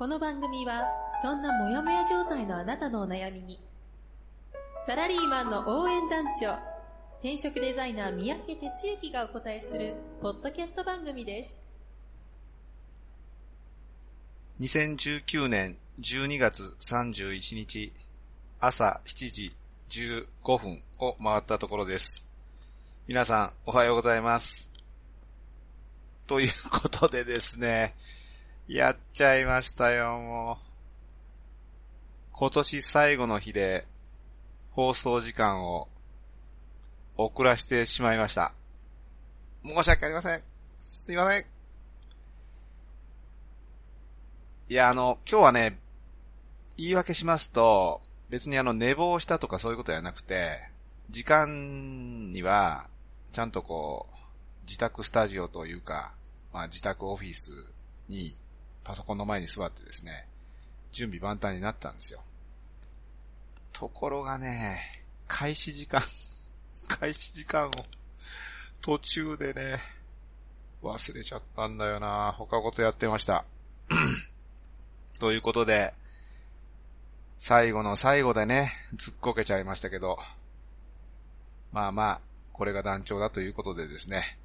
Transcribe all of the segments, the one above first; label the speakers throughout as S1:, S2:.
S1: この番組はそんなモヤモヤ状態のあなたのお悩みにサラリーマンの応援団長転職デザイナー三宅哲之がお答えするポッドキャスト番組です
S2: 2019年12月31日朝7時15分を回ったところです。皆さんおはようございます。ということでですね、やっちゃいましたよ、もう。今年最後の日で放送時間を遅らせてしまいました。申し訳ありません。すいません。いや、あの、今日はね、言い訳しますと、別にあの、寝坊したとかそういうことじゃなくて、時間には、ちゃんとこう、自宅スタジオというか、まあ自宅オフィスに、パソコンの前に座ってですね、準備万端になったんですよ。ところがね、開始時間、開始時間を、途中でね、忘れちゃったんだよな他ことやってました。ということで、最後の最後でね、ずっこけちゃいましたけど、まあまあ、これが団長だということでですね、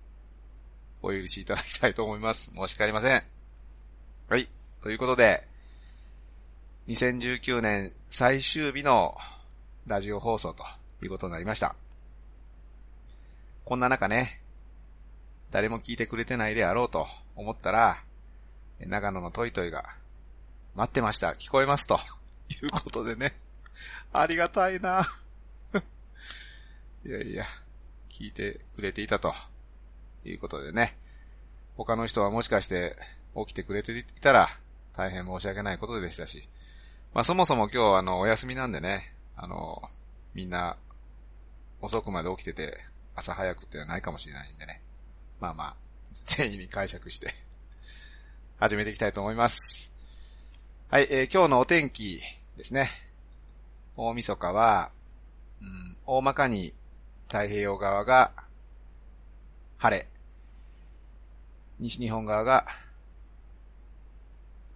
S2: お許しいただきたいと思います。申し訳ありません。はい。ということで、2019年最終日のラジオ放送ということになりました。こんな中ね、誰も聞いてくれてないであろうと思ったら、長野のトイトイが、待ってました。聞こえますと。いうことでね。ありがたいな。いやいや、聞いてくれていたと。いうことでね。他の人はもしかして起きてくれていたら大変申し訳ないことでしたし。まあそもそも今日あのお休みなんでね、あの、みんな遅くまで起きてて朝早くってのはないかもしれないんでね。まあまあ、善意に解釈して始めていきたいと思います。はい、えー今日のお天気ですね。大晦日は、うん、大まかに太平洋側が晴れ、西日本側が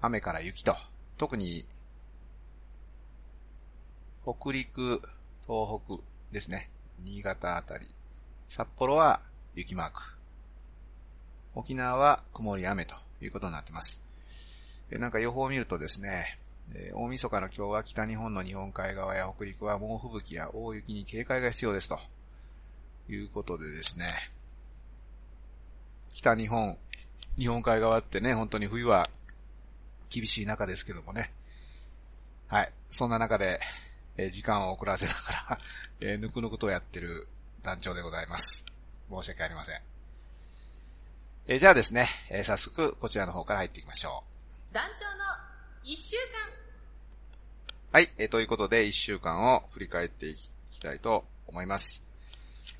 S2: 雨から雪と、特に北陸、東北ですね。新潟あたり。札幌は雪マーク。沖縄は曇り雨ということになってます。なんか予報を見るとですね、え大晦日の今日は北日本の日本海側や北陸は猛吹雪や大雪に警戒が必要ですと。いうことでですね、北日本、日本海側ってね、本当に冬は厳しい中ですけどもね。はい。そんな中で、えー時間を遅らせながら、えーぬくぬくとやってる団長でございます。申し訳ありません。えーじゃあですね、えー早速こちらの方から入っていきましょう。
S1: 団長の一週間
S2: はい、えーということで、1週間を振り返っていきたいと思います。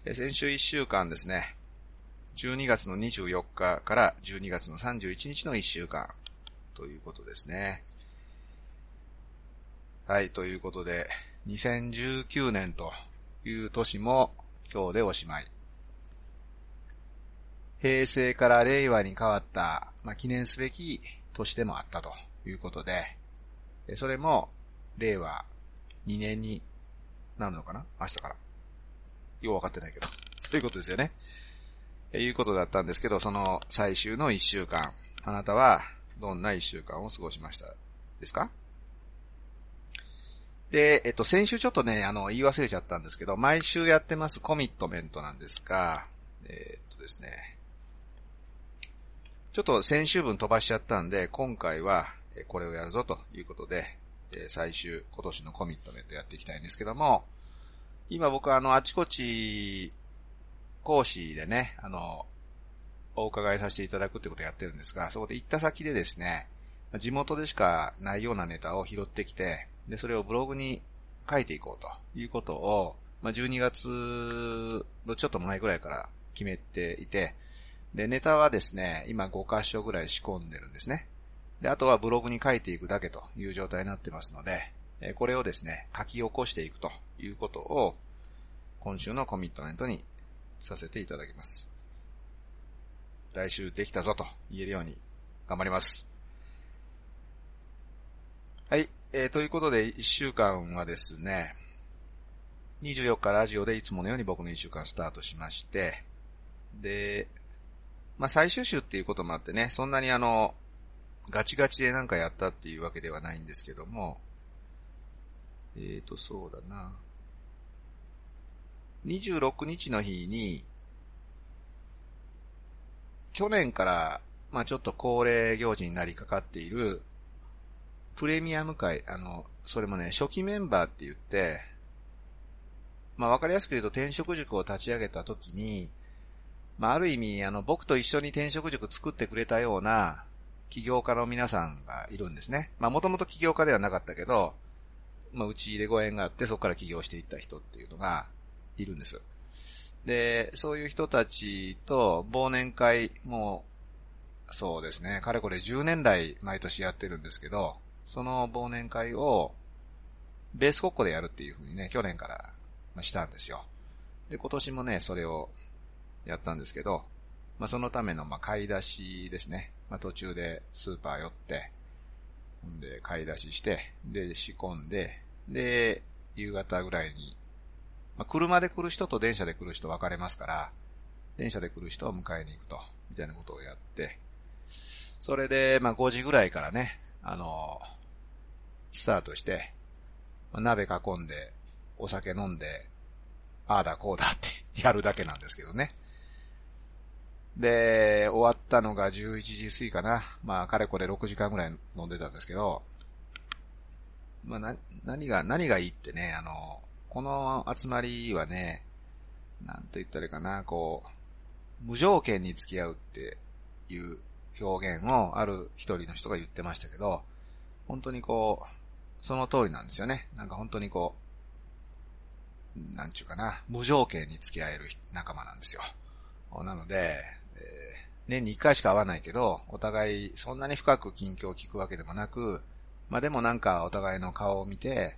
S2: えー先週1週間ですね、12月の24日から12月の31日の1週間ということですね。はい、ということで、2019年という年も今日でおしまい。平成から令和に変わった、まあ、記念すべき年でもあったということで、えそれも令和2年になるのかな？明日から。よう分かってないけど。ということですよね。えいうことだったんですけど、その最終の1週間、あなたはどんな1週間を過ごしましたですか？で、えっと、先週ちょっとね、あの、言い忘れちゃったんですけど、毎週やってますコミットメントなんですが、えーっとですね、ちょっと先週分飛ばしちゃったんで、今回はこれをやるぞということで、え最終、今年のコミットメントやっていきたいんですけども、今僕はあの、あちこち、講師でね、あの、お伺いさせていただくってことをやってるんですが、そこで行った先でですね、地元でしかないようなネタを拾ってきて、で、それをブログに書いていこうということを、まあ、12月のちょっと前ぐらいから決めていて、で、ネタはですね、今5箇所ぐらい仕込んでるんですね。で、あとはブログに書いていくだけという状態になってますので、これをですね、書き起こしていくということを、今週のコミットメントにさせていただきます。来週できたぞと言えるように頑張ります。はい。えー、ということで、1週間はですね、24日ラジオでいつものように僕の1週間スタートしまして、で、まあ、最終週っていうこともあってね、そんなにあの、ガチガチでなんかやったっていうわけではないんですけども、えーと、そうだな。26日の日に、去年から、まあちょっと恒例行事になりかかっている、プレミアム会、あの、それもね、初期メンバーって言って、まあわかりやすく言うと転職塾を立ち上げた時に、まあある意味、あの、僕と一緒に転職塾作ってくれたような起業家の皆さんがいるんですね。まあもともと起業家ではなかったけど、まあうちでご縁があってそこから起業していった人っていうのがいるんです。で、そういう人たちと忘年会も、そうですね、かれこれ10年来毎年やってるんですけど、その忘年会をベース国庫でやるっていうふうにね、去年からしたんですよ。で、今年もね、それをやったんですけど、まあ、そのための、ま、買い出しですね。まあ、途中でスーパー寄って、で、買い出しして、で、仕込んで、で、夕方ぐらいに、まあ、車で来る人と電車で来る人分かれますから、電車で来る人を迎えに行くと、みたいなことをやって、それで、まあ、5時ぐらいからね、あのスタートして、まあ、鍋囲んで、お酒飲んで、ああだこうだって やるだけなんですけどね。で、終わったのが11時過ぎかな。まあ、かれこれ6時間ぐらい飲んでたんですけど、まあ、な、何が、何がいいってね、あの、この集まりはね、なんと言ったらいいかな、こう、無条件に付き合うっていう表現をある一人の人が言ってましたけど、本当にこう、その通りなんですよね。なんか本当にこう、なんちゅうかな、無条件に付き合える仲間なんですよ。なので、えー、年に一回しか会わないけど、お互いそんなに深く近況を聞くわけでもなく、まあでもなんかお互いの顔を見て、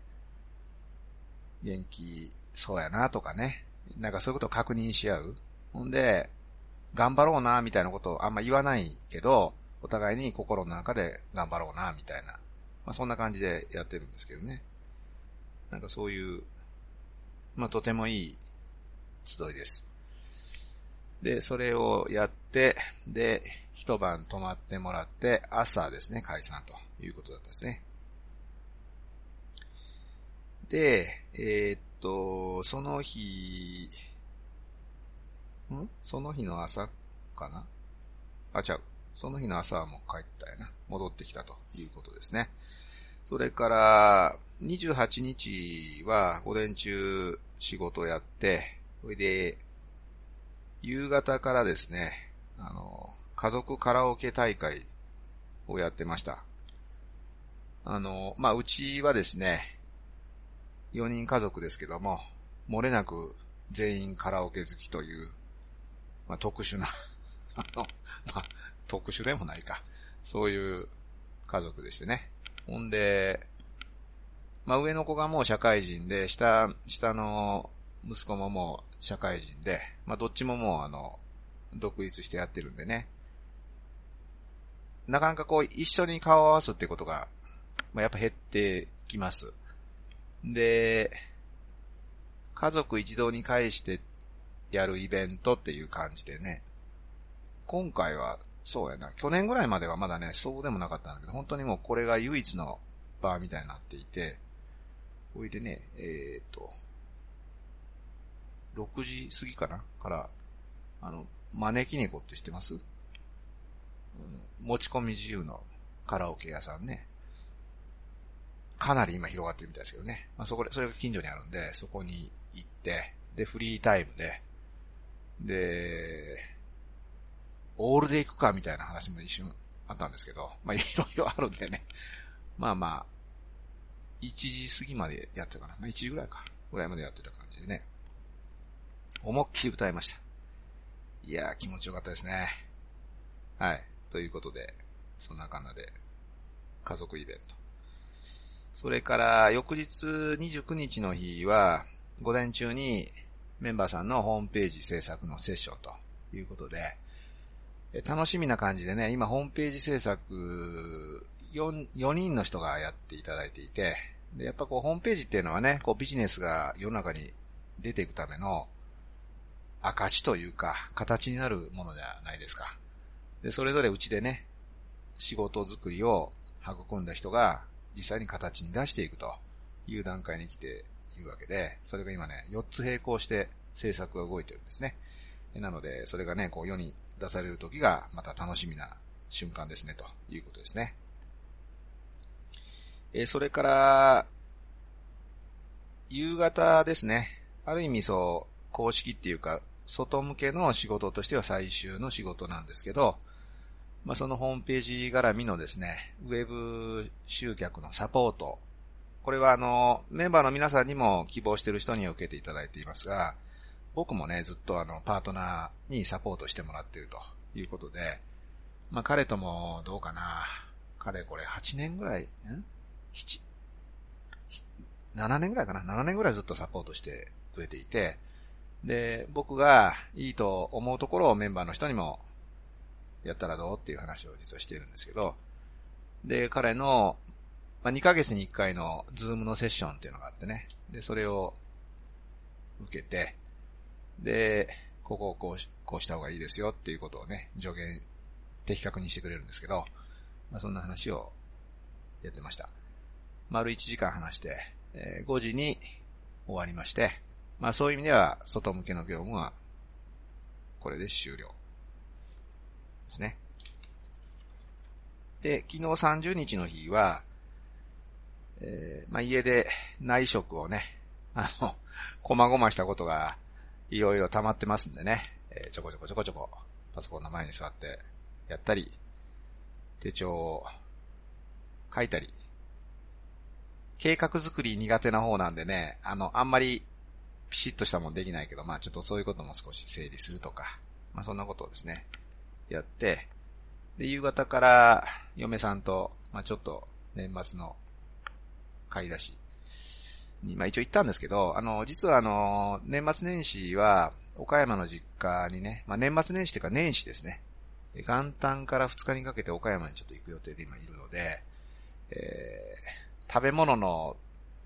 S2: 元気そうやなとかね、なんかそういうことを確認し合う。ほんで、頑張ろうなみたいなことをあんま言わないけど、お互いに心の中で頑張ろうなみたいな。まあそんな感じでやってるんですけどね。なんかそういう、まあとてもいい集いです。で、それをやって、で、一晩泊まってもらって、朝ですね、解散ということだったですね。で、えー、っと、その日、ん？その日の朝かな？あ、ちゃう。その日の朝はもう帰ったやな。戻ってきたということですね。それから、28日は午前中仕事やって、それで、夕方からですね、あの、家族カラオケ大会をやってました。あの、まあ、うちはですね、4人家族ですけども、漏れなく全員カラオケ好きという、まあ、特殊な、まあ、特殊でもないか。そういう家族でしてね。ほんで、まあ、上の子がもう社会人で、下、下の息子ももう社会人で、まあ、どっちももうあの、独立してやってるんでね。なかなかこう、一緒に顔を合わすってことが、まあ、やっぱ減ってきます。で、家族一堂に会してやるイベントっていう感じでね。今回は、そうやな。去年ぐらいまではまだね、そうでもなかったんだけど、本当にもうこれが唯一のバーみたいになっていて、ほいでね、えー、っと、6時過ぎかな？から、あの、招き猫って知ってます、うん、持ち込み自由のカラオケ屋さんね。かなり今広がってるみたいですけどね。まあ、そこで、それが近所にあるんで、そこに行って、で、フリータイムで、で、オールで行くかみたいな話も一瞬あったんですけど、まあ、いろいろあるんでね。まあまあ、1時過ぎまでやってたかな。まあ、1時ぐらいか。ぐらいまでやってた感じでね。思いっきり歌いました。いやー気持ちよかったですね。はい。ということで、そんな感じで、家族イベント。それから、翌日29日の日は、午前中にメンバーさんのホームページ制作のセッションということで、楽しみな感じでね、今ホームページ制作4、4人の人がやっていただいていて、で、やっぱこうホームページっていうのはね、こうビジネスが世の中に出ていくための赤字というか、形になるものじゃないですか。で、それぞれうちでね、仕事作りを育んだ人が実際に形に出していくという段階に来ているわけで、それが今ね、4つ並行して制作が動いてるんですね。なので、それがね、こう世に出される時がまた楽しみな瞬間ですね、ということですね。えそれから、夕方ですね。ある意味そう、公式っていうか、外向けの仕事としては最終の仕事なんですけど、まあ、そのホームページ絡みのですね、ウェブ集客のサポート。これはあの、メンバーの皆さんにも希望している人に受けていただいていますが、僕もね、ずっとあの、パートナーにサポートしてもらっているということで、まあ、彼ともどうかな。彼これ8年ぐらい、ん ?7、7年ぐらいかな ?7 年ぐらいずっとサポートしてくれていて、で、僕がいいと思うところをメンバーの人にもやったらどうっていう話を実はしているんですけど、で、彼の、まあ、2ヶ月に1回のズームのセッションっていうのがあってね、で、それを受けて、で、ここをこうこうした方がいいですよっていうことをね、助言、的確にしてくれるんですけど、まあ、そんな話をやってました。丸1時間話して、えー、5時に終わりまして、まあそういう意味では、外向けの業務は、これで終了。ですね。で、昨日30日の日は、えー、まあ家で内職をね、あの、こまごましたことがいろいろ溜まってますんでね、えー、ちょこちょこちょこちょこ、パソコンの前に座ってやったり、手帳を書いたり、計画作り苦手な方なんでね、あの、あんまりピシッとしたもんできないけど、まあちょっとそういうことも少し整理するとか、まあそんなことをですね、やって、で、夕方から嫁さんと、まあちょっと年末の買い出しに、まあ一応行ったんですけど、あの、実はあの、年末年始は、岡山の実家にね、まあ年末年始っていうか年始ですね。元旦から2日にかけて岡山にちょっと行く予定で今いるので、えー、食べ物の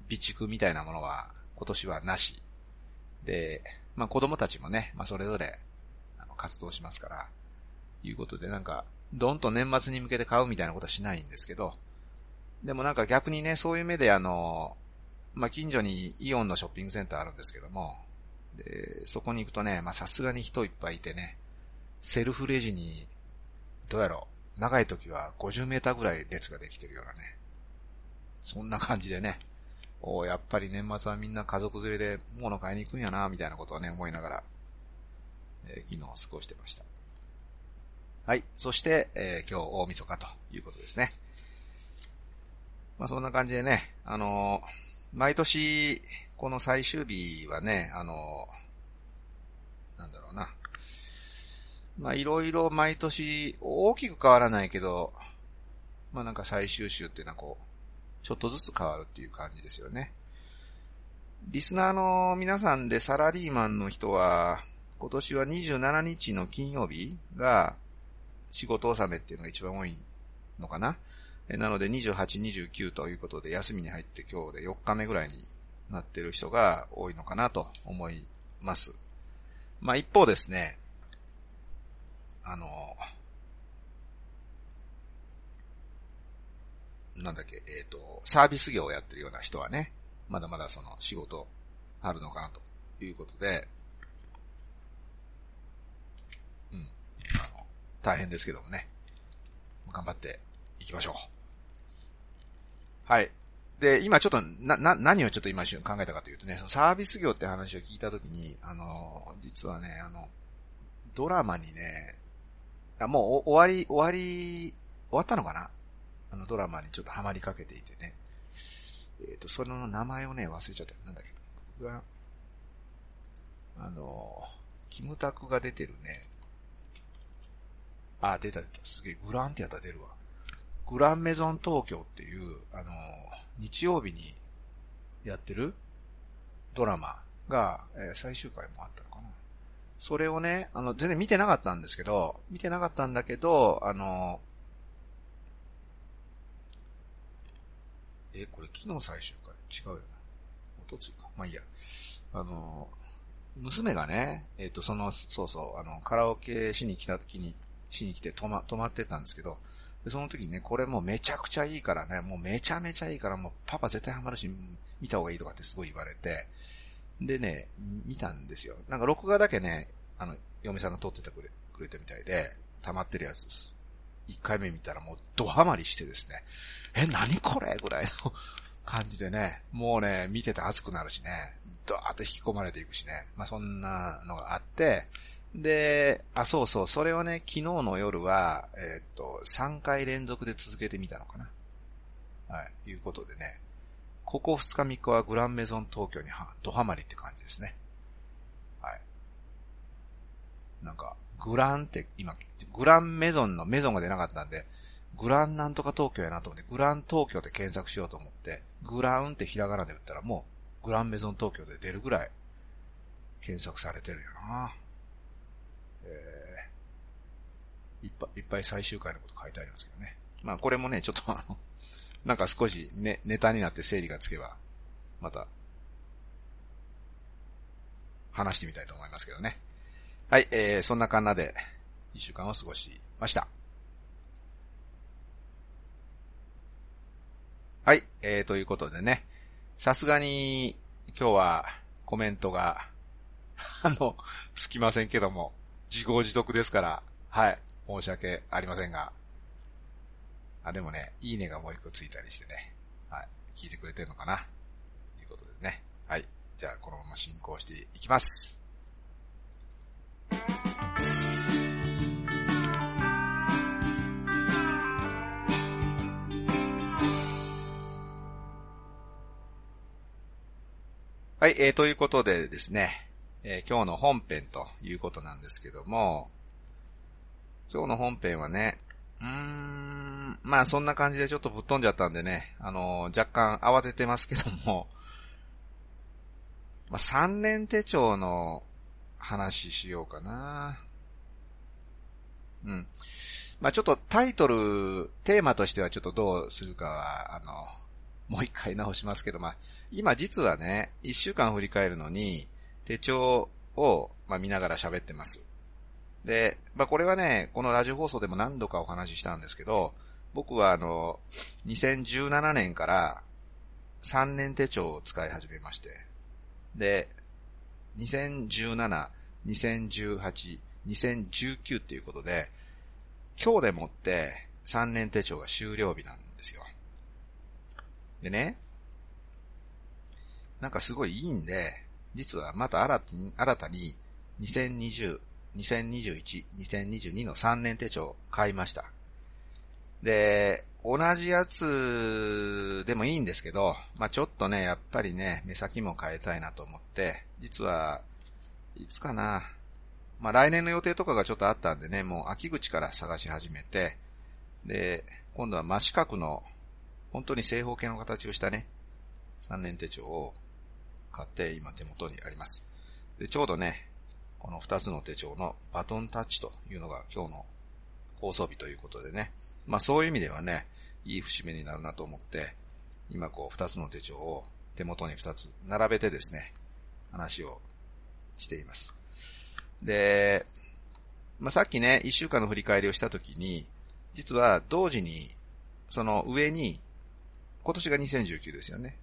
S2: 備蓄みたいなものは今年はなし。で、まあ子供たちもね、まあそれぞれ、あの、活動しますから、いうことでなんか、どんと年末に向けて買うみたいなことはしないんですけど、でもなんか逆にね、そういう目であの、まあ近所にイオンのショッピングセンターあるんですけども、で、そこに行くとね、まさすがに人いっぱいいてね、セルフレジに、どうやろう、長い時は50メーターぐらい列ができてるようなね、そんな感じでね、おやっぱり年末はみんな家族連れで物買いに行くんやな、みたいなことをね、思いながら、えー、昨日過ごしてました。はい。そして、えー、今日大晦日ということですね。まあそんな感じでね、あのー、毎年、この最終日はね、あのー、なんだろうな。まあいろいろ毎年大きく変わらないけど、まあなんか最終週っていうのはこう、ちょっとずつ変わるっていう感じですよね。リスナーの皆さんでサラリーマンの人は、今年は27日の金曜日が仕事納めっていうのが一番多いのかな？なので28、29ということで休みに入って今日で4日目ぐらいになってる人が多いのかなと思います。まあ一方ですね、あの、なんだっけ、えっ、ー、と、サービス業をやってるような人はね、まだまだその仕事あるのかなということで、うん、あの、大変ですけどもね、頑張っていきましょう。はい。で、今ちょっと、な、な、何をちょっと今一瞬考えたかというとね、そのサービス業って話を聞いたときに、あの、実はね、あの、ドラマにね、あもう終わり、終わり、終わったのかな？あのドラマにちょっとハマりかけていてね。えっ、と、それの名前をね、忘れちゃった。なんだっけ。グラン、あの、キムタクが出てるね。あ、出た出た。すげえ、グランってやったら出るわ。グランメゾン東京っていう、あの、日曜日にやってるドラマが、えー、最終回もあったのかな。それをね、あの、全然見てなかったんですけど、見てなかったんだけど、あの、え、これ昨日最終回？違うよな。おとついか。まあいいや。あの、娘がね、えっ、ー、と、その、そうそう、あの、カラオケしに来た時に、しに来て泊ま、泊まってたんですけど、で、その時にね、これもうめちゃくちゃいいからね、もうめちゃめちゃいいから、もうパパ絶対ハマるし、見た方がいいとかってすごい言われて、でね、見たんですよ。なんか録画だけね、あの、嫁さんが撮っててくれ、くれたみたいで、溜まってるやつです。一回目見たらもうドハマりしてですね、え、何これぐらいの 感じでね、もうね、見てて熱くなるしね、ドーッと引き込まれていくしね、まあそんなのがあって、で、あ、そうそう、それをね、昨日の夜は、えー、っと、3回連続で続けてみたのかな。はい、いうことでね、ここ2日3日はグランメゾン東京には、ドハマりって感じですね。はい。なんか、グランって今、グランメゾンのメゾンが出なかったんで、グランなんとか東京やなと思って、グラン東京って検索しようと思って、グランってひらがなで打ったらもう、グランメゾン東京で出るぐらい、検索されてるよな。えー、いっぱい、いっぱい最終回のこと書いてありますけどね。まあこれもね、ちょっとあの、なんか少しね、ネタになって整理がつけば、また、話してみたいと思いますけどね。はい、えー、そんな感じで、一週間を過ごしました。はい、えー、ということでね、さすがに今日はコメントが、あの、つきませんけども、自業自得ですから、はい、申し訳ありませんが、あ、でもね、いいねがもう一個ついたりしてね、はい、聞いてくれてるのかな、ということでね、はい、じゃあこのまま進行していきます。はい、えー、ということでですね、えー、今日の本編ということなんですけども、今日の本編はね、うーん、まあそんな感じでちょっとぶっ飛んじゃったんでね、あのー、若干慌ててますけども、まあ3年手帳の話しようかな。うん。まあちょっとタイトル、テーマとしてはちょっとどうするかは、あの、もう一回直しますけど、まあ、今実はね、一週間振り返るのに、手帳を、まあ、見ながら喋ってます。で、まあ、これはね、このラジオ放送でも何度かお話ししたんですけど、僕はあの、2017年から3年手帳を使い始めまして、で、2017、2018、2019っていうことで、今日でもって3年手帳が終了日なんですよ。でね、なんかすごいいいんで、実はまた新たに、新たに2020、2021、2022の3年手帳買いました。で、同じやつでもいいんですけど、まあちょっとね、やっぱりね、目先も変えたいなと思って、実は、いつかな、まあ来年の予定とかがちょっとあったんでね、もう秋口から探し始めて、で、今度は真四角の本当に正方形の形をしたね、3年手帳を買って今手元にあります。で、ちょうどね、この2つの手帳のバトンタッチというのが今日の放送日ということでね、まあそういう意味ではね、いい節目になるなと思って、今こう2つの手帳を手元に2つ並べてですね、話をしています。で、まあさっきね、1週間の振り返りをしたときに、実は同時に、その上に今年が2019ですよね。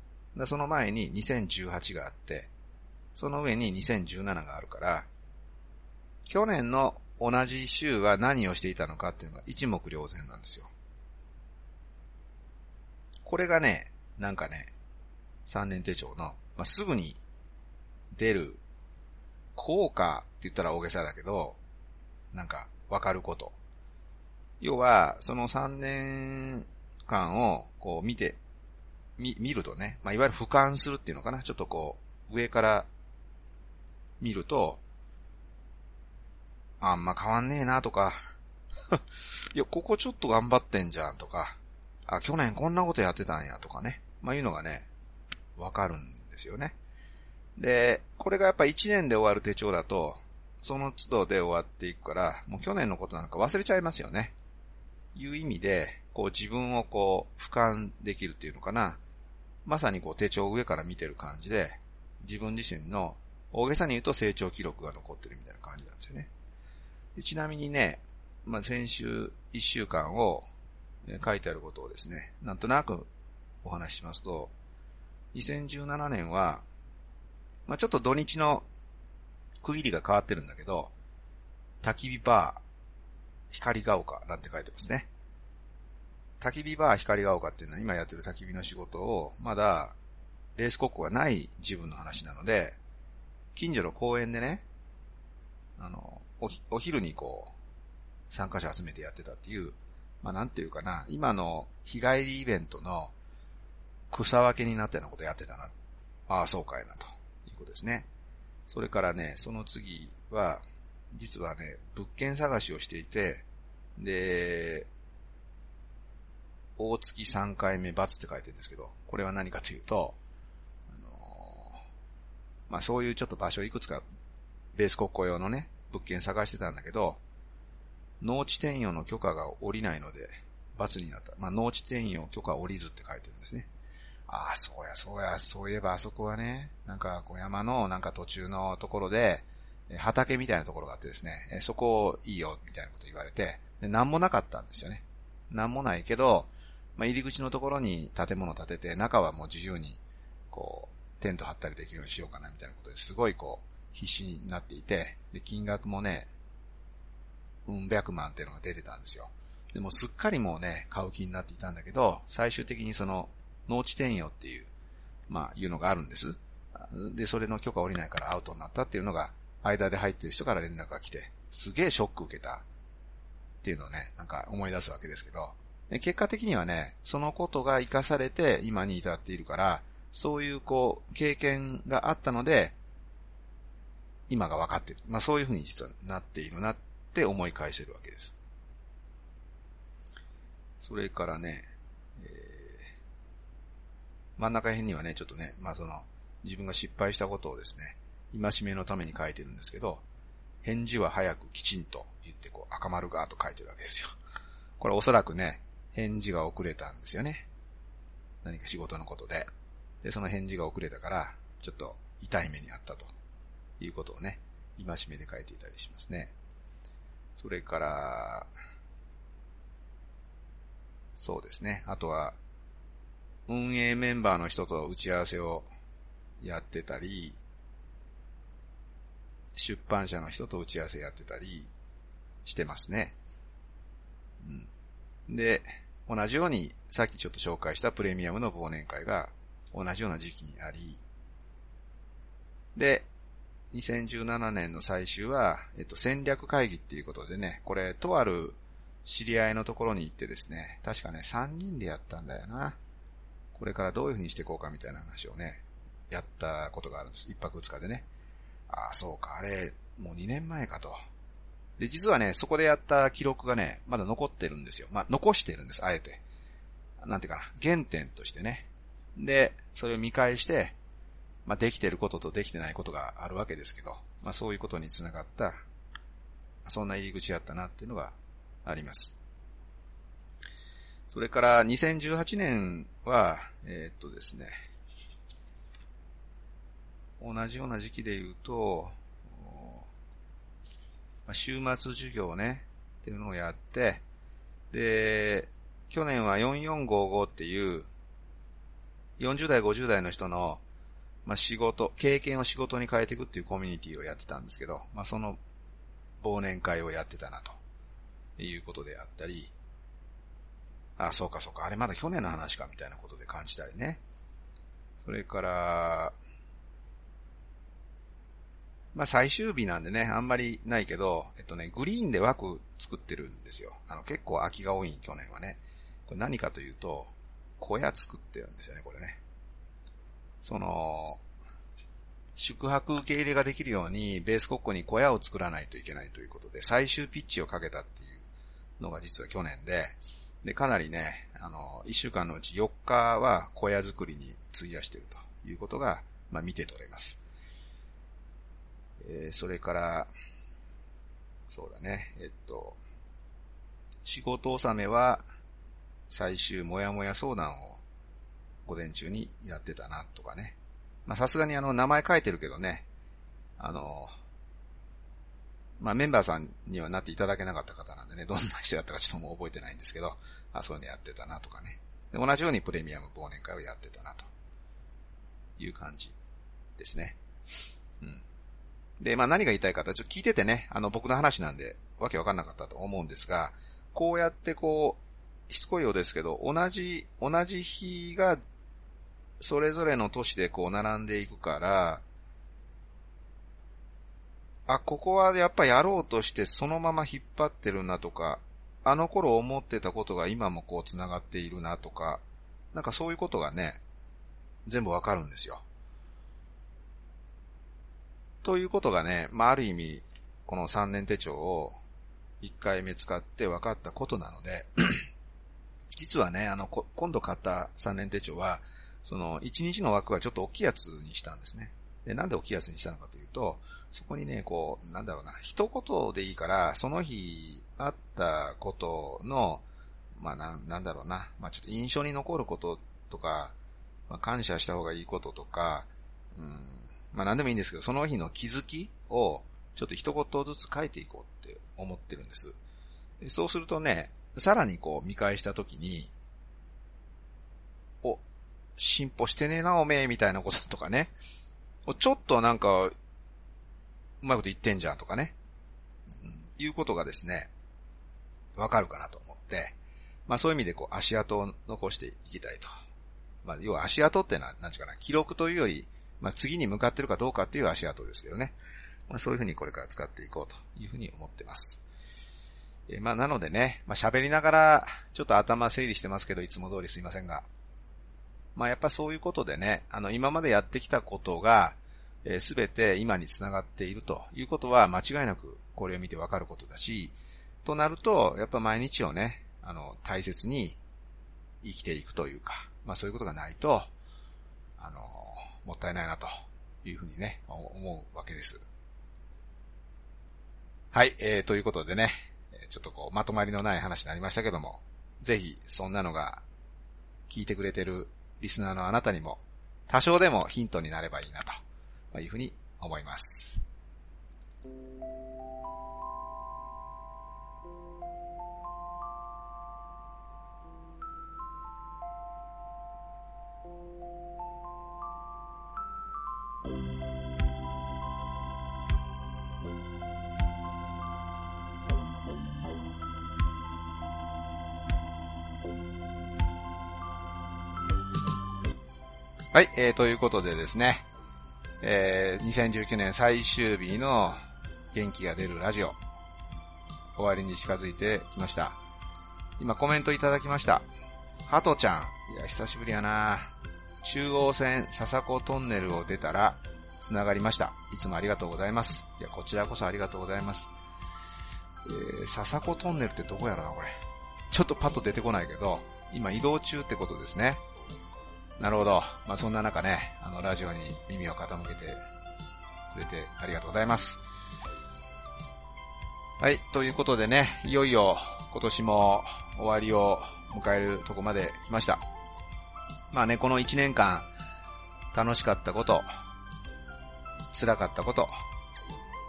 S2: その前に2018があって、その上に2017があるから、去年の同じ週は何をしていたのかっていうのが一目瞭然なんですよ。これがね、なんかね、3年手帳の、まあ、すぐに出る効果って言ったら大げさだけど、なんかわかること。要は、その3年間をこう見て見、見るとね、まあ、いわゆる俯瞰するっていうのかな。ちょっとこう、上から見ると、あんま変わんねえなとか、いや、ここちょっと頑張ってんじゃんとか、あ、去年こんなことやってたんやとかね。まあ、いうのがね、わかるんですよね。で、これがやっぱ1年で終わる手帳だと、その都度で終わっていくから、もう去年のことなんか忘れちゃいますよね。いう意味で、こう自分をこう、俯瞰できるっていうのかな。まさにこう手帳を上から見てる感じで、自分自身の大げさに言うと成長記録が残ってるみたいな感じなんですよね。でちなみにね、まあ、先週1週間を書いてあることをですね、なんとなくお話ししますと、2017年は、まあ、ちょっと土日の区切りが変わってるんだけど、焚き火バー、光が丘なんて書いてますね。焚き火バー光が丘っていうのは今やってる焚き火の仕事を、まだ、レース国庫がない自分の話なので、近所の公園でね、あの、お昼にこう、参加者集めてやってたっていう、まあなんていうかな、今の日帰りイベントの草分けになったようなことやってたな。ああ、そうかいな、ということですね。それからね、その次は、実はね、物件探しをしていて、で、大月3回目罰って書いてるんですけど、これは何かというと、あのー、まあ、そういうちょっと場所いくつか、ベース国庫用のね、物件探してたんだけど、農地転用の許可が下りないので、罰になった。まあ、農地転用許可下りずって書いてるんですね。ああ、そうや、そうや、そういえばあそこはね、なんか、こう山のなんか途中のところで、畑みたいなところがあってですね、そこいいよ、みたいなこと言われて、で、なんもなかったんですよね。なんもないけど、まあ、入り口のところに建物建てて、中はもう自由に、こう、テント張ったりできるようにしようかな、みたいなことですごいこう、必死になっていて、で、金額もね、うん百万っていうのが出てたんですよ。でもすっかりもうね、買う気になっていたんだけど、最終的にその、農地転用っていう、まあ、いうのがあるんです。で、それの許可下りないからアウトになったっていうのが、間で入ってる人から連絡が来て、すげえショック受けたっていうのをね、なんか思い出すわけですけど、結果的にはね、そのことが活かされて今に至っているから、そういうこう、経験があったので、今が分かってる。まあそういうふうに実はなっているなって思い返せるわけです。それからね、えー真ん中辺にはね、ちょっとね、まあその、自分が失敗したことをですね、戒めのために書いてるんですけど、返事は早くきちんと言ってこう、赤丸がーと書いてるわけですよ。これおそらくね、返事が遅れたんですよね。何か仕事のことで。で、その返事が遅れたから、ちょっと痛い目にあったということをね、戒めで書いていたりしますね。それから、そうですね。あとは、運営メンバーの人と打ち合わせをやってたり、出版社の人と打ち合わせやってたりしてますね。うん。で、同じように、さっきちょっと紹介したプレミアムの忘年会が同じような時期にあり、で、2017年の最終は、えっと、戦略会議っていうことでね、これ、とある知り合いのところに行ってですね、確かね、3人でやったんだよな。これからどういう風にしていこうかみたいな話をね、やったことがあるんです。一泊二日でね。ああ、そうか、あれ、もう2年前かと。で、実はね、そこでやった記録がね、まだ残ってるんですよ。まあ、残してるんです、あえて。なんていうかな、原点としてね。で、それを見返して、まあ、できてることとできてないことがあるわけですけど、まあ、そういうことにつながった、そんな入り口やったなっていうのがあります。それから2018年は、えー、っとですね、同じような時期で言うと、週末授業ね、っていうのをやって、で、去年は4455っていう、40代、50代の人の、まあ、仕事、経験を仕事に変えていくっていうコミュニティをやってたんですけど、まあ、その忘年会をやってたなということであったり、あ、そうかそうか、あれまだ去年の話かみたいなことで感じたりね。それから、まあ最終日なんでね、あんまりないけど、えっとね、グリーンで枠作ってるんですよ。あの結構空きが多い去年はね。これ何かというと、小屋作ってるんですよね、これね。その、宿泊受け入れができるように、ベース国庫に小屋を作らないといけないということで、最終ピッチをかけたっていうのが実は去年で、で、かなりね、あの、1週間のうち4日は小屋作りに費やしているということが、まあ見て取れます。えー、それから、そうだね、えっと、仕事納めは、最終もやもや相談を午前中にやってたなとかね。まさすがにあの名前書いてるけどね、あの、まあメンバーさんにはなっていただけなかった方なんでね、どんな人やったかちょっともう覚えてないんですけど、あそういうのやってたなとかね。で同じようにプレミアム忘年会をやってたなという感じですね。うん。で、まあ何が言いたいかと、ちょっと聞いててね、あの僕の話なんで、わけわかんなかったと思うんですが、こうやってこう、しつこいようですけど、同じ、同じ日が、それぞれの都市でこう並んでいくから、あ、ここはやっぱやろうとしてそのまま引っ張ってるなとか、あの頃思ってたことが今もこう繋がっているなとか、なんかそういうことがね、全部わかるんですよ。ということがね、まあ、ある意味、この3年手帳を1回目使って分かったことなので 実はね、あの、今度買った3年手帳は、その、1日の枠はちょっと大きいやつにしたんですね。で、なんで大きいやつにしたのかというと、そこにね、こう、なんだろうな、一言でいいから、その日あったことの、まあな、なんだろうな、まあちょっと印象に残ることとか、まあ感謝した方がいいこととか、うん、まあなんでもいいんですけど、その日の気づきを、ちょっと一言ずつ書いていこうって思ってるんです。そうするとね、さらにこう見返したときに、進歩してねえなおめえみたいなこととかね、ちょっとなんか、うまいこと言ってんじゃんとかね、いうことがですね、わかるかなと思って、まあそういう意味でこう足跡を残していきたいと。まあ要は足跡ってのは、なんちゅうかな、記録というより、まあ次に向かってるかどうかっていう足跡ですよね。まあ、そういうふうにこれから使っていこうというふうに思ってます。えー、まあ、なのでね、まあ、喋りながら、ちょっと頭整理してますけど、いつも通りすいませんが。まあ、やっぱそういうことでね、あの、今までやってきたことが、えす、べて今につながっているということは、間違いなくこれを見てわかることだし、となると、やっぱ毎日をね、あの、大切に生きていくというか、まあそういうことがないと、あの、もったいないなというふうにね、思うわけです。はい、えー、ということでね、ちょっとこう、まとまりのない話になりましたけども、ぜひ、そんなのが、聞いてくれてるリスナーのあなたにも、多少でもヒントになればいいなというふうに思います。はい、えー、ということでですね、えー、2019年最終日の元気が出るラジオ、終わりに近づいてきました。今コメントいただきました。ハトちゃん。いや、久しぶりやな中央線笹子トンネルを出たら、繋がりました。いつもありがとうございます。いや、こちらこそありがとうございます。えー、笹子トンネルってどこやろな、これ。ちょっとパッと出てこないけど、今移動中ってことですね。なるほど。まあ、そんな中ね、あの、ラジオに耳を傾けてくれてありがとうございます。はい、ということでね、いよいよ今年も終わりを迎えるとこまで来ました。まあね、この1年間、楽しかったこと、辛かったこと、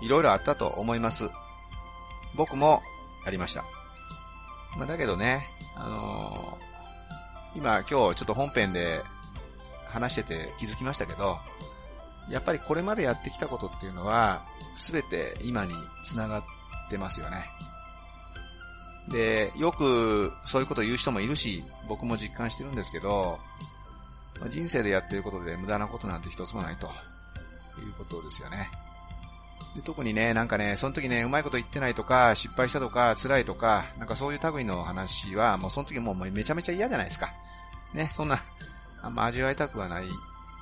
S2: いろいろあったと思います。僕もありました。まあ、だけどね、あのー、今今日ちょっと本編で話してて気づきましたけど、やっぱりこれまでやってきたことっていうのは、すべて今に繋がってますよね。で、よくそういうこと言う人もいるし、僕も実感してるんですけど、人生でやってることで無駄なことなんて一つもないということですよね。で特にね、なんかね、その時ね、うまいこと言ってないとか、失敗したとか、辛いとか、なんかそういう類の話は、もうその時もうめちゃめちゃ嫌じゃないですか。ね、そんな、あんま味わいたくはない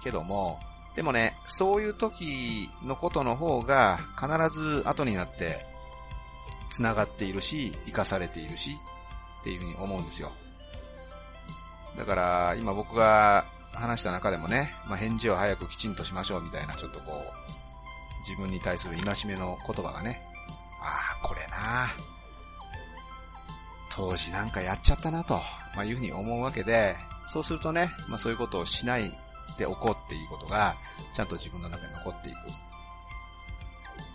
S2: けども、でもね、そういう時のことの方が必ず後になって繋がっているし、生かされているし、っていうふうに思うんですよ。だから、今僕が話した中でもね、まあ、返事を早くきちんとしましょうみたいな、ちょっとこう、自分に対する戒めの言葉がね、ああ、これな当時なんかやっちゃったなと、まあ、いうふうに思うわけで、そうするとね、まあ、そういうことをしないでおこうっていうことが、ちゃんと自分の中に残っていく。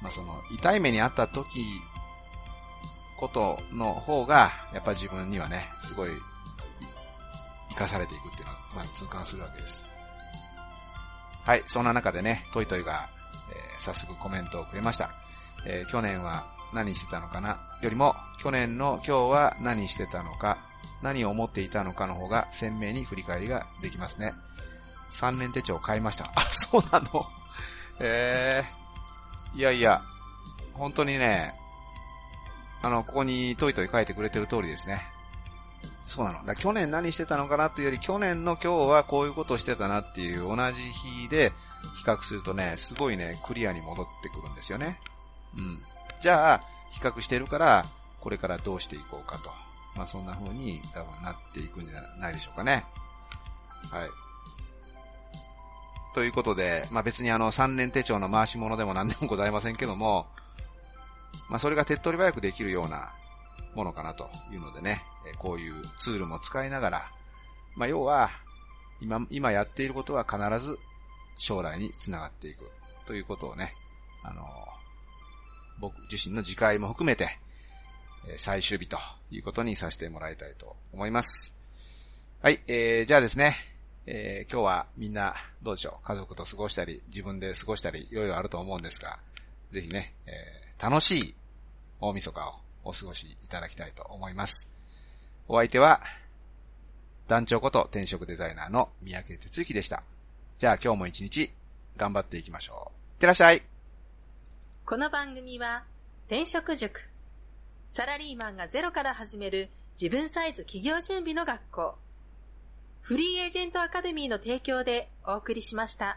S2: まあ、その、痛い目にあった時、ことの方が、やっぱ自分にはね、すごい、生かされていくっていうのは、まあ、痛感するわけです。はい、そんな中でね、トイトイが、早速コメントをくれました。えー、去年は何してたのかな？よりも、去年の今日は何してたのか、何を思っていたのかの方が鮮明に振り返りができますね。3年手帳買いました。あ、そうなの？ええー、いやいや、本当にね、あの、ここにトイトイ書いてくれてる通りですね。そうなの。だ去年何してたのかなっていうより、去年の今日はこういうことをしてたなっていう同じ日で比較するとね、すごいね、クリアに戻ってくるんですよね。うん。じゃあ、比較してるから、これからどうしていこうかと。まあそんな風に多分なっていくんじゃないでしょうかね。はい。ということで、まあ別にあの3年手帳の回し物でも何でもございませんけども、まあそれが手っ取り早くできるようなものかなというのでね、こういうツールも使いながら、まあ要は、今、今やっていることは必ず将来につながっていくということをね、あの、僕自身の次回も含めて、最終日ということにさせてもらいたいと思います。はい、えー、じゃあですね、えー、今日はみんなどうでしょう？家族と過ごしたり、自分で過ごしたり、いろいろあると思うんですが、ぜひね、えー、楽しい大晦日をお過ごしいただきたいと思います。お相手は、団長こと転職デザイナーの三宅哲之でした。じゃあ今日も一日頑張っていきましょう。いってらっしゃい。
S1: この番組は、転職塾。サラリーマンがゼロから始める自分サイズ企業準備の学校。フリーエージェントアカデミーの提供でお送りしました。